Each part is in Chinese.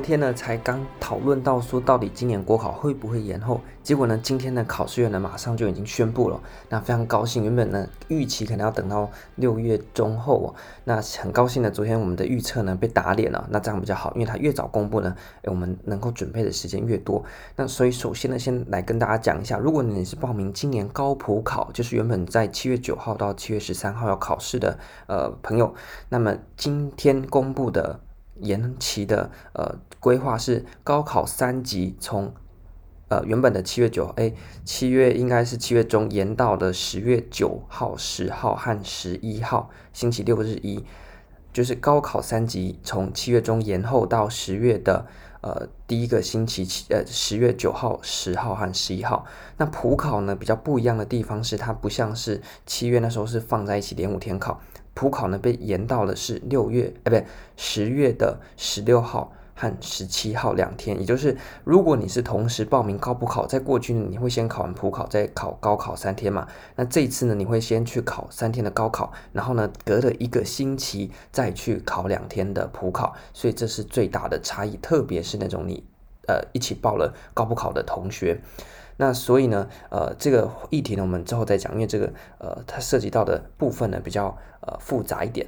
昨天呢才刚讨论到说，到底今年国考会不会延后？结果呢，今天呢考试院呢马上就已经宣布了，那非常高兴。原本呢预期可能要等到六月中后哦，那很高兴的，昨天我们的预测呢被打脸了，那这样比较好，因为它越早公布呢，我们能够准备的时间越多。那所以首先呢，先来跟大家讲一下，如果你是报名今年高普考，就是原本在七月九号到七月十三号要考试的呃朋友，那么今天公布的。延期的呃规划是高考三级从呃原本的七月九，哎，七月应该是七月中延到的十月九号、十号和十一号，星期六日一，就是高考三级从七月中延后到十月的呃第一个星期七呃十月九号、十号和十一号。那普考呢比较不一样的地方是，它不像是七月那时候是放在一起连五天考。普考呢被延到了是六月，哎，不对，十月的十六号和十七号两天，也就是如果你是同时报名高普考，在过去你会先考完普考，再考高考三天嘛，那这一次呢你会先去考三天的高考，然后呢隔了一个星期再去考两天的普考，所以这是最大的差异，特别是那种你呃一起报了高普考的同学。那所以呢，呃，这个议题呢，我们之后再讲，因为这个呃，它涉及到的部分呢比较呃复杂一点。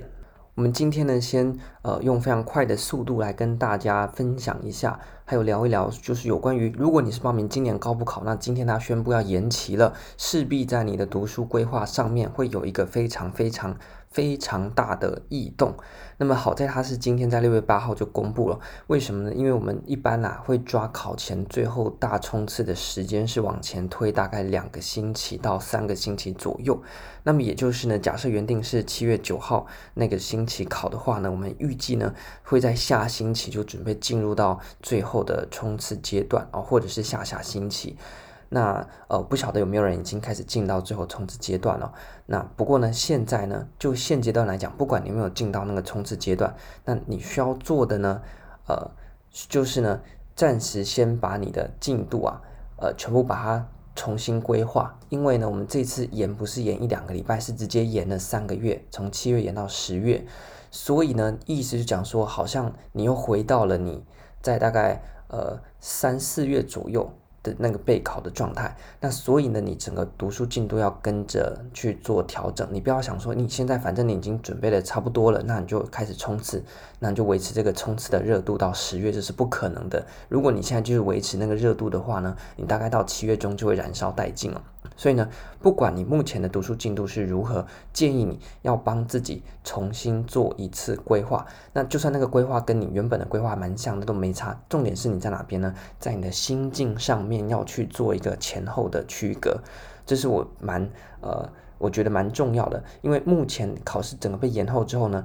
我们今天呢，先呃用非常快的速度来跟大家分享一下，还有聊一聊，就是有关于如果你是报名今年高补考，那今天他宣布要延期了，势必在你的读书规划上面会有一个非常非常。非常大的异动，那么好在它是今天在六月八号就公布了，为什么呢？因为我们一般啊会抓考前最后大冲刺的时间是往前推大概两个星期到三个星期左右，那么也就是呢，假设原定是七月九号那个星期考的话呢，我们预计呢会在下星期就准备进入到最后的冲刺阶段啊，或者是下下星期。那呃，不晓得有没有人已经开始进到最后冲刺阶段了。那不过呢，现在呢，就现阶段来讲，不管你有没有进到那个冲刺阶段，那你需要做的呢，呃，就是呢，暂时先把你的进度啊，呃，全部把它重新规划。因为呢，我们这次延不是延一两个礼拜，是直接延了三个月，从七月延到十月。所以呢，意思是讲说，好像你又回到了你在大概呃三四月左右。的那个备考的状态，那所以呢，你整个读书进度要跟着去做调整。你不要想说你现在反正你已经准备的差不多了，那你就开始冲刺，那你就维持这个冲刺的热度到十月，这是不可能的。如果你现在就是维持那个热度的话呢，你大概到七月中就会燃烧殆尽了。所以呢，不管你目前的读书进度是如何，建议你要帮自己重新做一次规划。那就算那个规划跟你原本的规划蛮像的，都没差。重点是你在哪边呢？在你的心境上面要去做一个前后的区隔。这是我蛮呃，我觉得蛮重要的。因为目前考试整个被延后之后呢，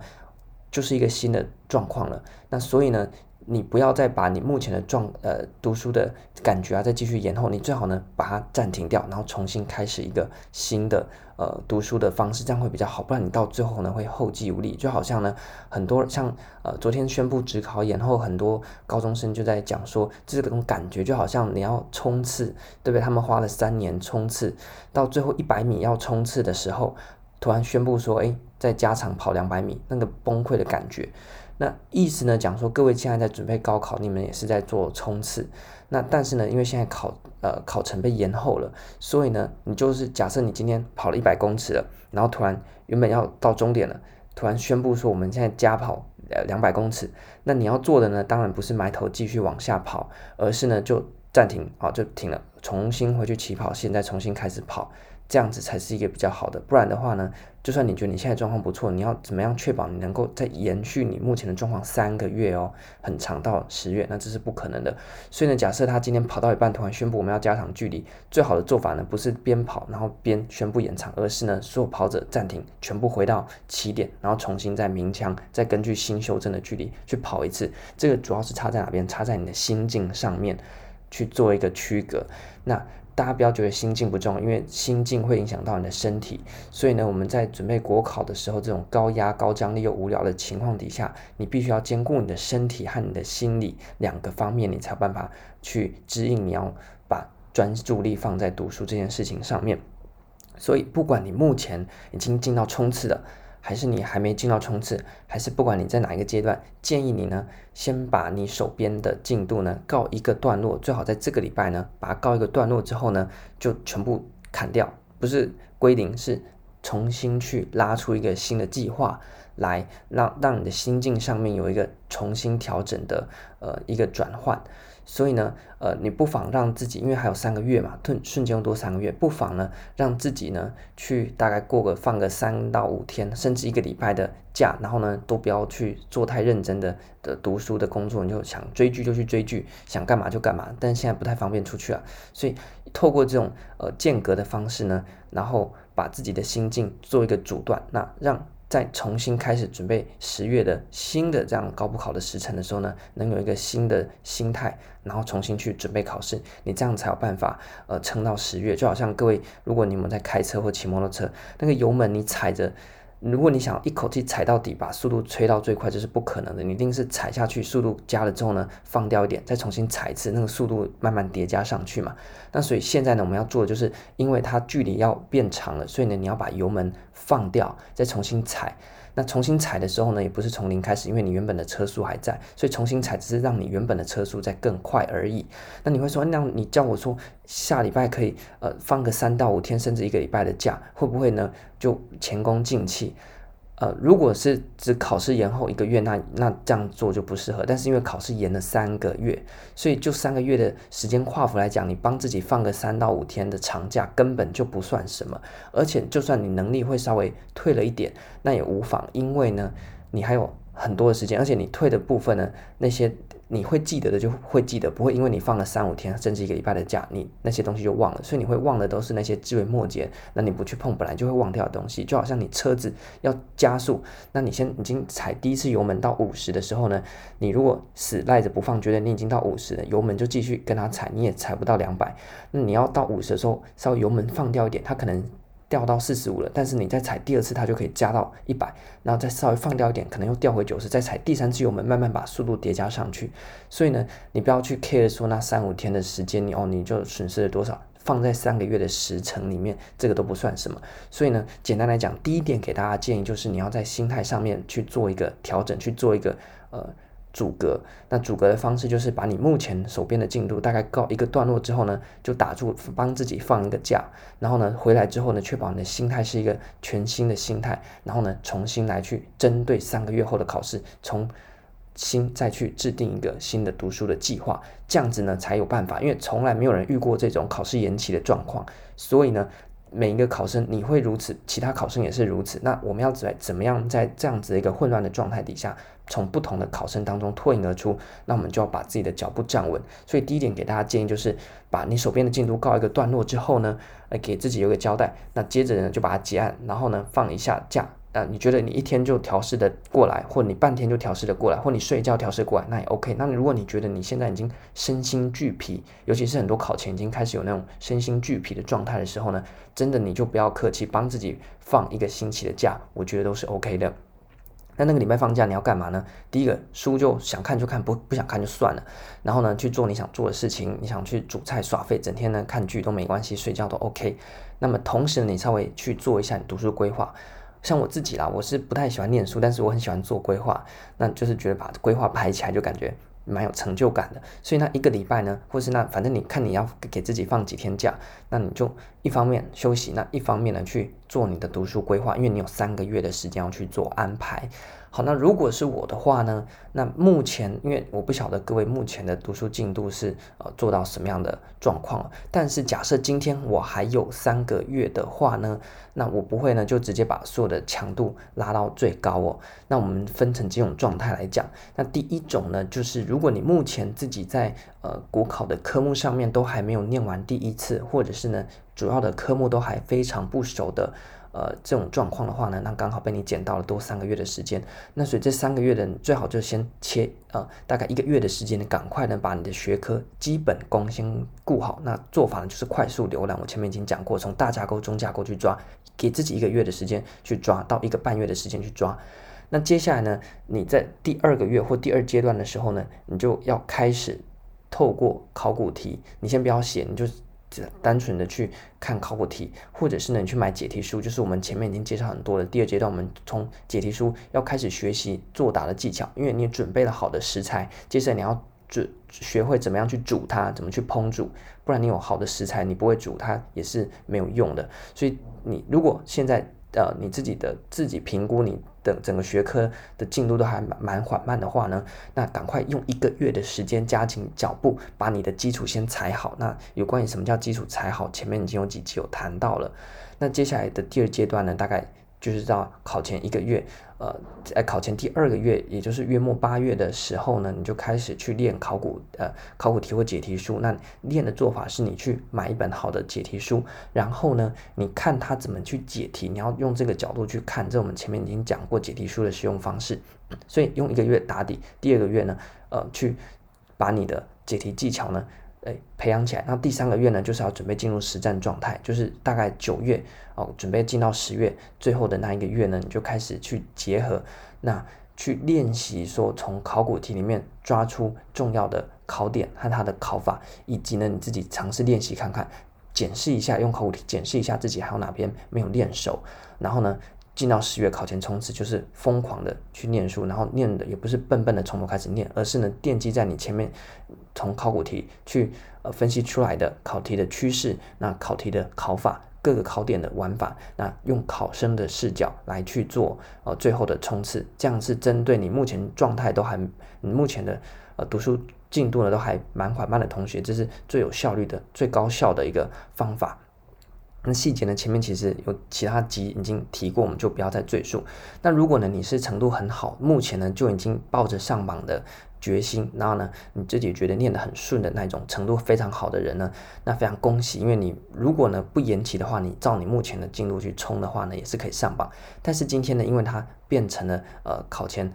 就是一个新的状况了。那所以呢，你不要再把你目前的状呃读书的感觉啊再继续延后，你最好呢把它暂停掉，然后重新开始一个新的呃读书的方式，这样会比较好。不然你到最后呢会后继无力。就好像呢很多像呃昨天宣布职考延后，很多高中生就在讲说，这种感觉就好像你要冲刺，对不对？他们花了三年冲刺，到最后一百米要冲刺的时候，突然宣布说，哎，在加长跑两百米，那个崩溃的感觉。那意思呢，讲说各位现在在准备高考，你们也是在做冲刺。那但是呢，因为现在考呃考程被延后了，所以呢，你就是假设你今天跑了一百公尺了，然后突然原本要到终点了，突然宣布说我们现在加跑呃两百公尺，那你要做的呢，当然不是埋头继续往下跑，而是呢就暂停啊，就停了，重新回去起跑线，再重新开始跑。这样子才是一个比较好的，不然的话呢，就算你觉得你现在状况不错，你要怎么样确保你能够再延续你目前的状况三个月哦，很长到十月，那这是不可能的。所以呢，假设他今天跑到一半突然宣布我们要加长距离，最好的做法呢，不是边跑然后边宣布延长，而是呢，所有跑者暂停，全部回到起点，然后重新再鸣枪，再根据新修正的距离去跑一次。这个主要是差在哪边？差在你的心境上面去做一个区隔。那。大家不要觉得心境不重要，因为心境会影响到你的身体。所以呢，我们在准备国考的时候，这种高压、高张力又无聊的情况底下，你必须要兼顾你的身体和你的心理两个方面，你才有办法去指引你要把专注力放在读书这件事情上面。所以，不管你目前已经进到冲刺了，还是你还没进到冲刺，还是不管你在哪一个阶段，建议你呢，先把你手边的进度呢告一个段落，最好在这个礼拜呢把它告一个段落之后呢，就全部砍掉，不是归零，是重新去拉出一个新的计划来，让让你的心境上面有一个重新调整的呃一个转换。所以呢，呃，你不妨让自己，因为还有三个月嘛，瞬瞬间又多三个月，不妨呢，让自己呢去大概过个放个三到五天，甚至一个礼拜的假，然后呢，都不要去做太认真的的读书的工作，你就想追剧就去追剧，想干嘛就干嘛。但现在不太方便出去啊，所以透过这种呃间隔的方式呢，然后把自己的心境做一个阻断，那让。再重新开始准备十月的新的这样高补考的时辰的时候呢，能有一个新的心态，然后重新去准备考试，你这样才有办法呃撑到十月。就好像各位，如果你们在开车或骑摩托车，那个油门你踩着。如果你想一口气踩到底，把速度吹到最快，这是不可能的。你一定是踩下去，速度加了之后呢，放掉一点，再重新踩一次，那个速度慢慢叠加上去嘛。那所以现在呢，我们要做的就是，因为它距离要变长了，所以呢，你要把油门放掉，再重新踩。那重新踩的时候呢，也不是从零开始，因为你原本的车速还在，所以重新踩只是让你原本的车速再更快而已。那你会说，那你叫我说下礼拜可以呃放个三到五天，甚至一个礼拜的假，会不会呢？就前功尽弃？呃，如果是只考试延后一个月，那那这样做就不适合。但是因为考试延了三个月，所以就三个月的时间跨幅来讲，你帮自己放个三到五天的长假根本就不算什么。而且就算你能力会稍微退了一点，那也无妨，因为呢，你还有很多的时间，而且你退的部分呢，那些。你会记得的就会记得，不会因为你放了三五天甚至一个礼拜的假，你那些东西就忘了。所以你会忘的都是那些枝微末节，那你不去碰，本来就会忘掉的东西。就好像你车子要加速，那你先已经踩第一次油门到五十的时候呢，你如果死赖着不放，觉得你已经到五十了，油门就继续跟它踩，你也踩不到两百。那你要到五十的时候，稍微油门放掉一点，它可能。掉到四十五了，但是你再踩第二次，它就可以加到一百，然后再稍微放掉一点，可能又掉回九十，再踩第三次油门，慢慢把速度叠加上去。所以呢，你不要去 care 说那三五天的时间，你哦你就损失了多少，放在三个月的时程里面，这个都不算什么。所以呢，简单来讲，第一点给大家建议就是你要在心态上面去做一个调整，去做一个呃。阻隔，那阻隔的方式就是把你目前手边的进度大概告一个段落之后呢，就打住，帮自己放一个假，然后呢，回来之后呢，确保你的心态是一个全新的心态，然后呢，重新来去针对三个月后的考试，重新再去制定一个新的读书的计划，这样子呢才有办法，因为从来没有人遇过这种考试延期的状况，所以呢。每一个考生你会如此，其他考生也是如此。那我们要在怎么样在这样子的一个混乱的状态底下，从不同的考生当中脱颖而出？那我们就要把自己的脚步站稳。所以第一点给大家建议就是，把你手边的进度告一个段落之后呢，来给自己有个交代。那接着呢，就把它结案，然后呢，放一下假。那你觉得你一天就调试的过来，或你半天就调试的过来，或你睡觉调试过来，那也 OK。那如果你觉得你现在已经身心俱疲，尤其是很多考前已经开始有那种身心俱疲的状态的时候呢，真的你就不要客气，帮自己放一个星期的假，我觉得都是 OK 的。那那个礼拜放假你要干嘛呢？第一个书就想看就看，不不想看就算了。然后呢，去做你想做的事情，你想去煮菜耍废，整天呢看剧都没关系，睡觉都 OK。那么同时呢，你稍微去做一下你读书规划。像我自己啦，我是不太喜欢念书，但是我很喜欢做规划，那就是觉得把规划排起来就感觉蛮有成就感的。所以那一个礼拜呢，或是那反正你看你要给自己放几天假，那你就一方面休息，那一方面呢去做你的读书规划，因为你有三个月的时间要去做安排。好，那如果是我的话呢？那目前因为我不晓得各位目前的读书进度是呃做到什么样的状况，但是假设今天我还有三个月的话呢，那我不会呢就直接把所有的强度拉到最高哦。那我们分成几种状态来讲，那第一种呢，就是如果你目前自己在呃国考的科目上面都还没有念完第一次，或者是呢主要的科目都还非常不熟的。呃，这种状况的话呢，那刚好被你捡到了多三个月的时间，那所以这三个月的最好就先切呃，大概一个月的时间，赶快呢把你的学科基本功先顾好。那做法呢就是快速浏览，我前面已经讲过，从大架构、中架构去抓，给自己一个月的时间去抓，到一个半月的时间去抓。那接下来呢，你在第二个月或第二阶段的时候呢，你就要开始透过考古题，你先不要写，你就。单纯的去看考古题，或者是呢你去买解题书，就是我们前面已经介绍很多的第二阶段，我们从解题书要开始学习作答的技巧，因为你准备了好的食材，接着你要准学会怎么样去煮它，怎么去烹煮，不然你有好的食材，你不会煮它也是没有用的。所以你如果现在呃你自己的自己评估你。整整个学科的进度都还蛮蛮缓慢的话呢，那赶快用一个月的时间加紧脚步，把你的基础先踩好。那有关于什么叫基础踩好，前面已经有几集有谈到了。那接下来的第二阶段呢，大概。就是到考前一个月，呃，在考前第二个月，也就是月末八月的时候呢，你就开始去练考古，呃，考古题或解题书。那练的做法是你去买一本好的解题书，然后呢，你看他怎么去解题，你要用这个角度去看。这我们前面已经讲过解题书的使用方式，所以用一个月打底，第二个月呢，呃，去把你的解题技巧呢。诶，培养起来。那第三个月呢，就是要准备进入实战状态，就是大概九月哦，准备进到十月最后的那一个月呢，你就开始去结合，那去练习说从考古题里面抓出重要的考点和它的考法，以及呢你自己尝试练习看看，检视一下用考古题检视一下自己还有哪边没有练熟，然后呢。进到十月考前冲刺，就是疯狂的去念书，然后念的也不是笨笨的从头开始念，而是呢奠基在你前面从考古题去呃分析出来的考题的趋势，那考题的考法，各个考点的玩法，那用考生的视角来去做呃最后的冲刺，这样是针对你目前状态都还，你目前的呃读书进度呢都还蛮缓慢的同学，这是最有效率的、最高效的一个方法。那细节呢？前面其实有其他集已经提过，我们就不要再赘述。那如果呢，你是程度很好，目前呢就已经抱着上榜的决心，然后呢你自己觉得念得很顺的那种程度非常好的人呢，那非常恭喜，因为你如果呢不延期的话，你照你目前的进度去冲的话呢，也是可以上榜。但是今天呢，因为它变成了呃考前。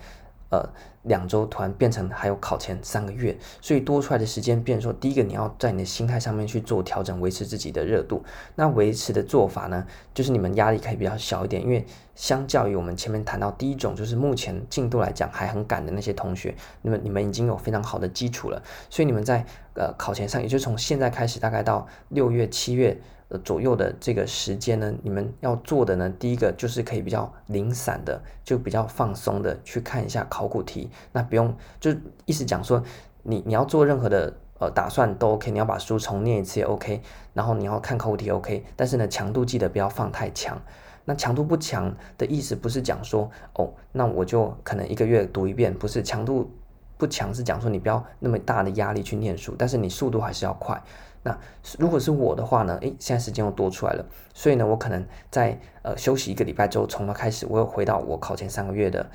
呃，两周突然变成还有考前三个月，所以多出来的时间变说，第一个你要在你的心态上面去做调整，维持自己的热度。那维持的做法呢，就是你们压力可以比较小一点，因为相较于我们前面谈到第一种，就是目前进度来讲还很赶的那些同学，那么你们已经有非常好的基础了，所以你们在呃考前上，也就从现在开始，大概到六月、七月。左右的这个时间呢，你们要做的呢，第一个就是可以比较零散的，就比较放松的去看一下考古题。那不用，就意思讲说，你你要做任何的呃打算都 OK，你要把书重念一次也 OK，然后你要看考古题 OK，但是呢，强度记得不要放太强。那强度不强的意思不是讲说哦，那我就可能一个月读一遍，不是强度不强是讲说你不要那么大的压力去念书，但是你速度还是要快。那如果是我的话呢？诶，现在时间又多出来了，所以呢，我可能在呃休息一个礼拜之后，从头开始，我又回到我考前三个月的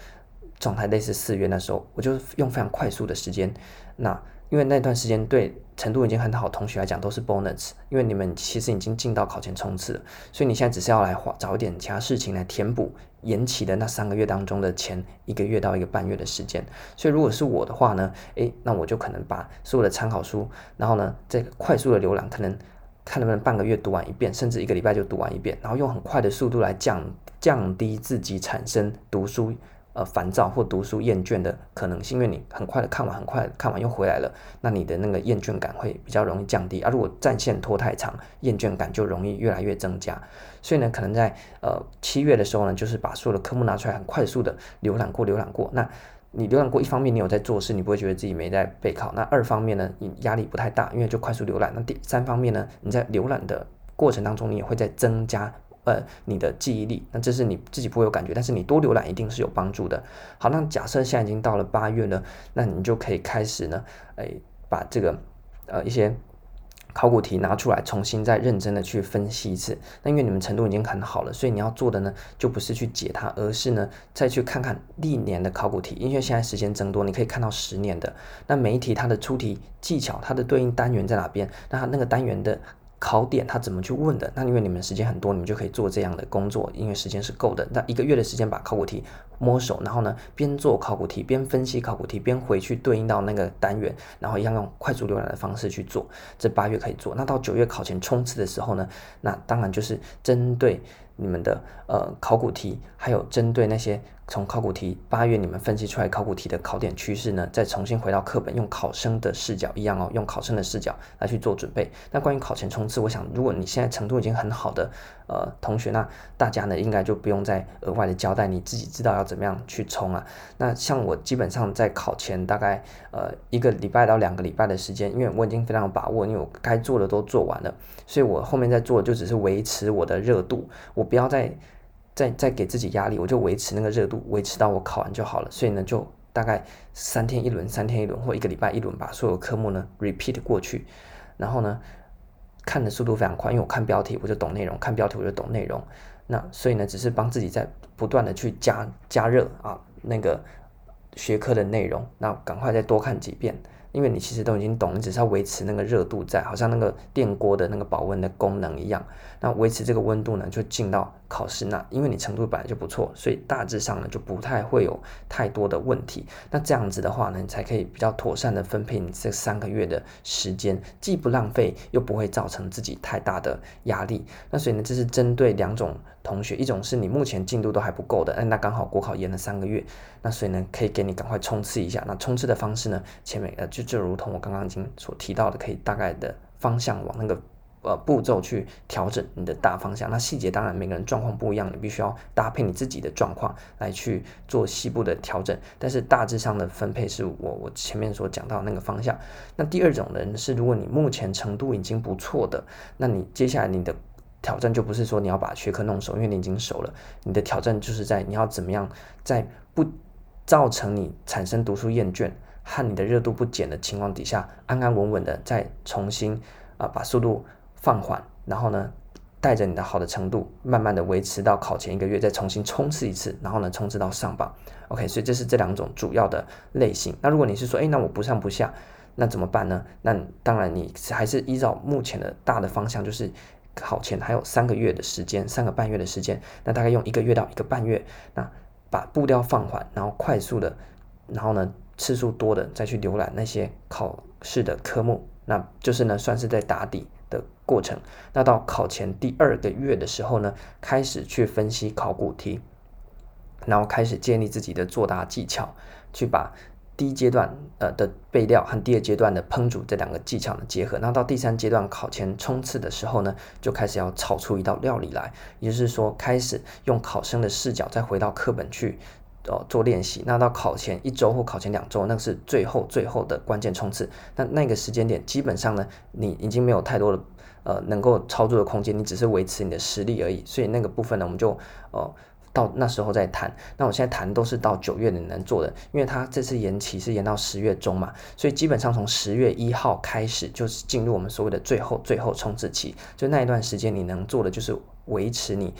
状态，类似四月那时候，我就用非常快速的时间，那。因为那段时间对程度已经很好同学来讲都是 bonus，因为你们其实已经进到考前冲刺了，所以你现在只是要来花找一点其他事情来填补延期的那三个月当中的前一个月到一个半月的时间。所以如果是我的话呢，诶，那我就可能把所有的参考书，然后呢，再快速的浏览，可能看能不能半个月读完一遍，甚至一个礼拜就读完一遍，然后用很快的速度来降降低自己产生读书。呃，烦躁或读书厌倦的可能性，因为你很快的看完，很快看完又回来了，那你的那个厌倦感会比较容易降低。而、啊、如果战线拖太长，厌倦感就容易越来越增加。所以呢，可能在呃七月的时候呢，就是把所有的科目拿出来，很快速的浏览过，浏览过。那你浏览过，一方面你有在做事，你不会觉得自己没在备考；那二方面呢，你压力不太大，因为就快速浏览。那第三方面呢，你在浏览的过程当中，你也会在增加。呃，你的记忆力，那这是你自己不会有感觉，但是你多浏览一定是有帮助的。好，那假设现在已经到了八月了，那你就可以开始呢，哎，把这个呃一些考古题拿出来，重新再认真的去分析一次。那因为你们程度已经很好了，所以你要做的呢，就不是去解它，而是呢再去看看历年的考古题，因为现在时间增多，你可以看到十年的。那每一题它的出题技巧，它的对应单元在哪边？那它那个单元的。考点他怎么去问的？那因为你们时间很多，你们就可以做这样的工作，因为时间是够的。那一个月的时间把考古题摸熟，然后呢，边做考古题边分析考古题，边回去对应到那个单元，然后一样用快速浏览的方式去做。这八月可以做。那到九月考前冲刺的时候呢，那当然就是针对你们的呃考古题，还有针对那些从考古题八月你们分析出来考古题的考点趋势呢，再重新回到课本，用考生的视角一样哦，用考生的视角来去做准备。那关于考前冲刺，我想如果你现在程度已经很好的呃同学，那大家呢应该就不用再额外的交代，你自己知道要怎么样去冲啊。那像我基本上在考前大概呃一个礼拜到两个礼拜的时间，因为我已经非常有把握，因为我该做的都做完了，所以我后面在做就只是维持我的热度，我不要再。再再给自己压力，我就维持那个热度，维持到我考完就好了。所以呢，就大概三天一轮，三天一轮，或一个礼拜一轮，把所有科目呢 repeat 过去。然后呢，看的速度非常快，因为我看标题我就懂内容，看标题我就懂内容。那所以呢，只是帮自己在不断的去加加热啊，那个学科的内容，那赶快再多看几遍。因为你其实都已经懂，你只是要维持那个热度在，好像那个电锅的那个保温的功能一样。那维持这个温度呢，就进到考试那，因为你程度本来就不错，所以大致上呢就不太会有太多的问题。那这样子的话呢，你才可以比较妥善的分配你这三个月的时间，既不浪费，又不会造成自己太大的压力。那所以呢，这是针对两种同学，一种是你目前进度都还不够的，那刚好国考延了三个月，那所以呢，可以给你赶快冲刺一下。那冲刺的方式呢，前面呃就。就如同我刚刚已经所提到的，可以大概的方向往那个呃步骤去调整你的大方向。那细节当然每个人状况不一样，你必须要搭配你自己的状况来去做细部的调整。但是大致上的分配是我我前面所讲到那个方向。那第二种人是，如果你目前程度已经不错的，那你接下来你的挑战就不是说你要把学科弄熟，因为你已经熟了。你的挑战就是在你要怎么样在不造成你产生读书厌倦。和你的热度不减的情况底下，安安稳稳的再重新啊、把速度放缓，然后呢带着你的好的程度，慢慢的维持到考前一个月，再重新冲刺一次，然后呢冲刺到上榜。OK，所以这是这两种主要的类型。那如果你是说，哎，那我不上不下，那怎么办呢？那当然你还是依照目前的大的方向，就是考前还有三个月的时间，三个半月的时间，那大概用一个月到一个半月，那把步调放缓，然后快速的，然后呢。次数多的再去浏览那些考试的科目，那就是呢，算是在打底的过程。那到考前第二个月的时候呢，开始去分析考古题，然后开始建立自己的作答技巧，去把第一阶段呃的备料和第二阶段的烹煮这两个技巧的结合。那到第三阶段考前冲刺的时候呢，就开始要炒出一道料理来，也就是说，开始用考生的视角再回到课本去。哦，做练习，那到考前一周或考前两周，那个是最后最后的关键冲刺。那那个时间点，基本上呢，你已经没有太多的呃能够操作的空间，你只是维持你的实力而已。所以那个部分呢，我们就哦、呃、到那时候再谈。那我现在谈都是到九月你能做的，因为它这次延期是延到十月中嘛，所以基本上从十月一号开始就是进入我们所谓的最后最后冲刺期。就那一段时间，你能做的就是维持你。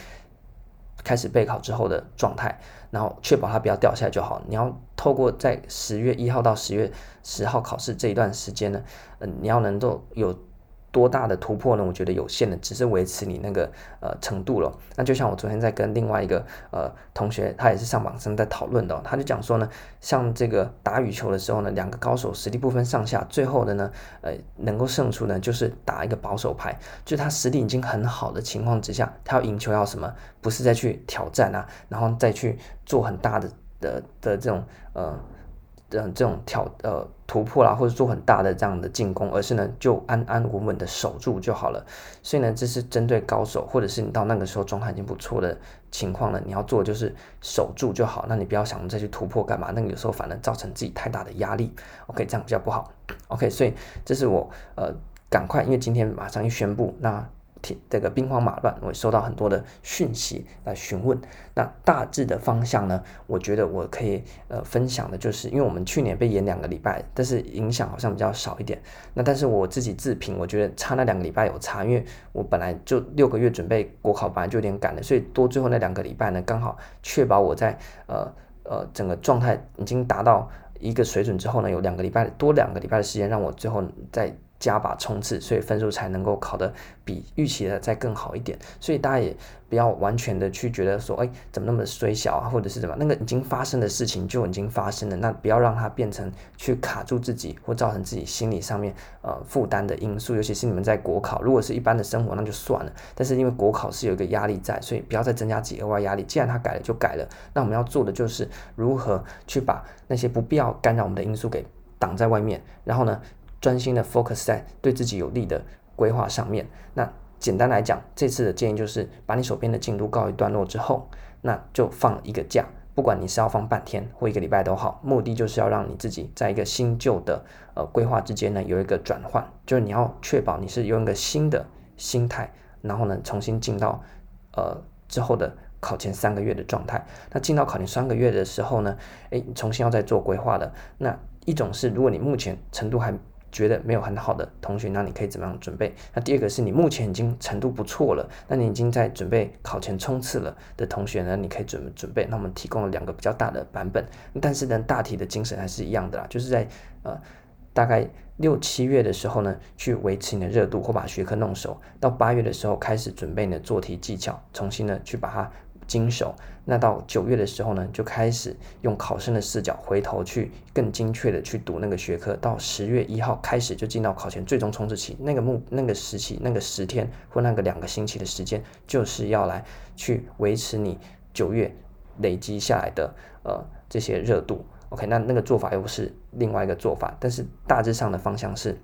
开始备考之后的状态，然后确保它不要掉下来就好。你要透过在十月一号到十月十号考试这一段时间呢，嗯，你要能够有。多大的突破呢？我觉得有限的，只是维持你那个呃程度了。那就像我昨天在跟另外一个呃同学，他也是上榜生在讨论的，他就讲说呢，像这个打羽球的时候呢，两个高手实力不分上下，最后的呢，呃，能够胜出呢，就是打一个保守牌，就他实力已经很好的情况之下，他要赢球要什么？不是再去挑战啊，然后再去做很大的的的这种呃。的这种挑呃突破啦，或者做很大的这样的进攻，而是呢就安安稳稳的守住就好了。所以呢，这是针对高手，或者是你到那个时候状态已经不错的情况呢，你要做就是守住就好。那你不要想再去突破干嘛？那个有时候反而造成自己太大的压力。OK，这样比较不好。OK，所以这是我呃赶快，因为今天马上一宣布那。这个兵荒马乱，我收到很多的讯息来询问。那大致的方向呢？我觉得我可以呃分享的就是，因为我们去年被延两个礼拜，但是影响好像比较少一点。那但是我自己自评，我觉得差那两个礼拜有差，因为我本来就六个月准备国考，本来就有点赶了，所以多最后那两个礼拜呢，刚好确保我在呃呃整个状态已经达到一个水准之后呢，有两个礼拜多两个礼拜的时间，让我最后再加把冲刺，所以分数才能够考得比预期的再更好一点。所以大家也不要完全的去觉得说，哎，怎么那么衰小啊，或者是怎么，那个已经发生的事情就已经发生了，那不要让它变成去卡住自己或造成自己心理上面呃负担的因素。尤其是你们在国考，如果是一般的生活那就算了，但是因为国考是有一个压力在，所以不要再增加自己额外压力。既然它改了就改了，那我们要做的就是如何去把那些不必要干扰我们的因素给挡在外面，然后呢，专心的 focus 在对自己有利的规划上面。那简单来讲，这次的建议就是把你手边的进度告一段落之后，那就放一个假，不管你是要放半天或一个礼拜都好，目的就是要让你自己在一个新旧的呃规划之间呢有一个转换，就是你要确保你是用一个新的心态，然后呢重新进到呃之后的考前三个月的状态。那进到考前三个月的时候呢，诶，重新要再做规划的。那一种是如果你目前程度还觉得没有很好的同学，那你可以怎么样准备？那第二个是你目前已经程度不错了，那你已经在准备考前冲刺了的同学呢，你可以准准备。那我们提供了两个比较大的版本，但是呢，大体的精神还是一样的啦，就是在呃大概六七月的时候呢，去维持你的热度或把学科弄熟，到八月的时候开始准备你的做题技巧，重新呢去把它。经手，那到九月的时候呢，就开始用考生的视角回头去更精确的去读那个学科。到十月一号开始就进到考前最终冲刺期，那个目那个时期那个十天或那个两个星期的时间，就是要来去维持你九月累积下来的呃这些热度。OK，那那个做法又是另外一个做法，但是大致上的方向是。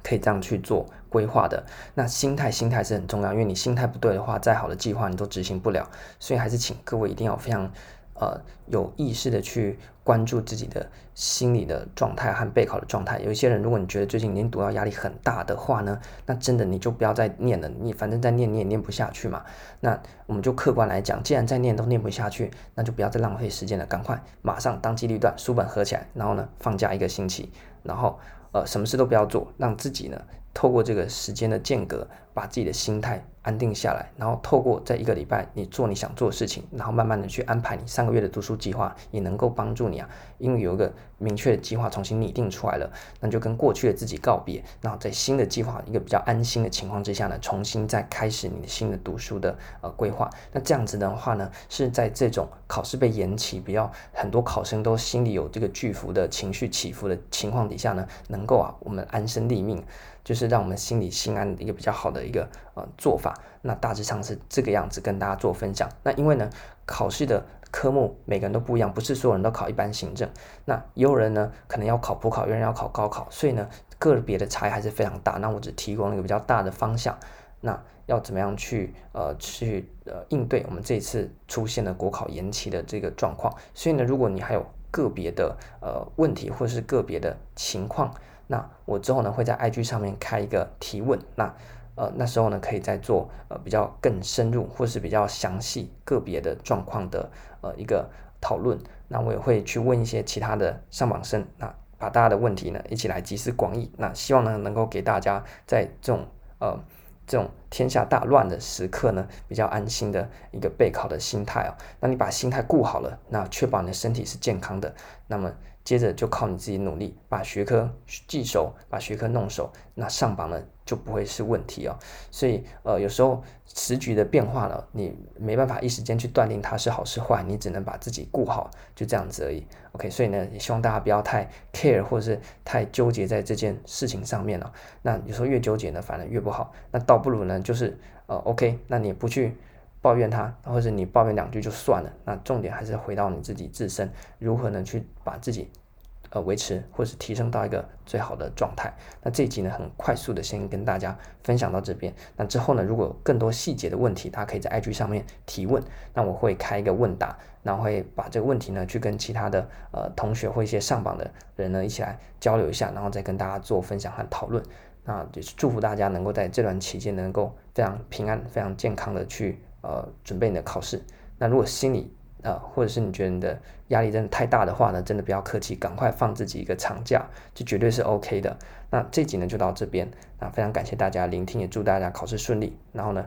可以这样去做规划的。那心态，心态是很重要，因为你心态不对的话，再好的计划你都执行不了。所以还是请各位一定要非常呃有意识的去关注自己的心理的状态和备考的状态。有一些人，如果你觉得最近已经读到压力很大的话呢，那真的你就不要再念了。你反正再念你也念不下去嘛。那我们就客观来讲，既然再念都念不下去，那就不要再浪费时间了，赶快马上当机立断，书本合起来，然后呢放假一个星期，然后。呃，什么事都不要做，让自己呢，透过这个时间的间隔，把自己的心态安定下来，然后透过在一个礼拜你做你想做的事情，然后慢慢的去安排你三个月的读书计划，也能够帮助你啊，因为有一个明确的计划重新拟定出来了，那就跟过去的自己告别，然后在新的计划一个比较安心的情况之下呢，重新再开始你的新的读书的呃规划。那这样子的话呢，是在这种考试被延期，比较很多考生都心里有这个巨幅的情绪起伏的情况底下呢，能够啊我们安身立命。就是让我们心里心安的一个比较好的一个呃做法，那大致上是这个样子跟大家做分享。那因为呢，考试的科目每个人都不一样，不是所有人都考一般行政，那也有人呢可能要考普考，有人要考高考，所以呢个别的差异还是非常大。那我只提供一个比较大的方向，那要怎么样去呃去呃应对我们这一次出现的国考延期的这个状况？所以呢，如果你还有个别的呃问题或者是个别的情况，那我之后呢会在 IG 上面开一个提问，那呃那时候呢可以再做呃比较更深入或是比较详细个别的状况的呃一个讨论，那我也会去问一些其他的上榜生，那把大家的问题呢一起来集思广益，那希望呢能够给大家在这种呃这种天下大乱的时刻呢比较安心的一个备考的心态哦，那你把心态顾好了，那确保你的身体是健康的，那么。接着就靠你自己努力，把学科记熟，把学科弄熟，那上榜呢就不会是问题哦。所以呃，有时候时局的变化了，你没办法一时间去断定它是好是坏，你只能把自己顾好，就这样子而已。OK，所以呢，也希望大家不要太 care 或者是太纠结在这件事情上面了。那有时候越纠结呢，反而越不好。那倒不如呢，就是呃 OK，那你不去。抱怨他，或者你抱怨两句就算了。那重点还是回到你自己自身，如何呢去把自己呃维持或是提升到一个最好的状态。那这一集呢很快速的先跟大家分享到这边。那之后呢，如果有更多细节的问题，大家可以在 IG 上面提问。那我会开一个问答，那我会把这个问题呢去跟其他的呃同学或一些上榜的人呢一起来交流一下，然后再跟大家做分享和讨论。那就是祝福大家能够在这段期间能够非常平安、非常健康的去。呃，准备你的考试。那如果心里呃，或者是你觉得你的压力真的太大的话呢，真的不要客气，赶快放自己一个长假，就绝对是 OK 的。那这集呢就到这边，那非常感谢大家聆听，也祝大家考试顺利。然后呢，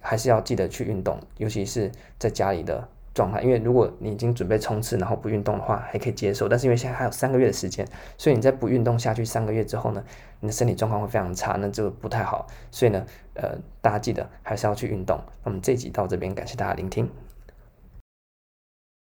还是要记得去运动，尤其是在家里的状态。因为如果你已经准备冲刺，然后不运动的话，还可以接受。但是因为现在还有三个月的时间，所以你在不运动下去三个月之后呢，你的身体状况会非常差，那就不太好。所以呢，呃，大家记得还是要去运动。那么这集到这边，感谢大家聆听。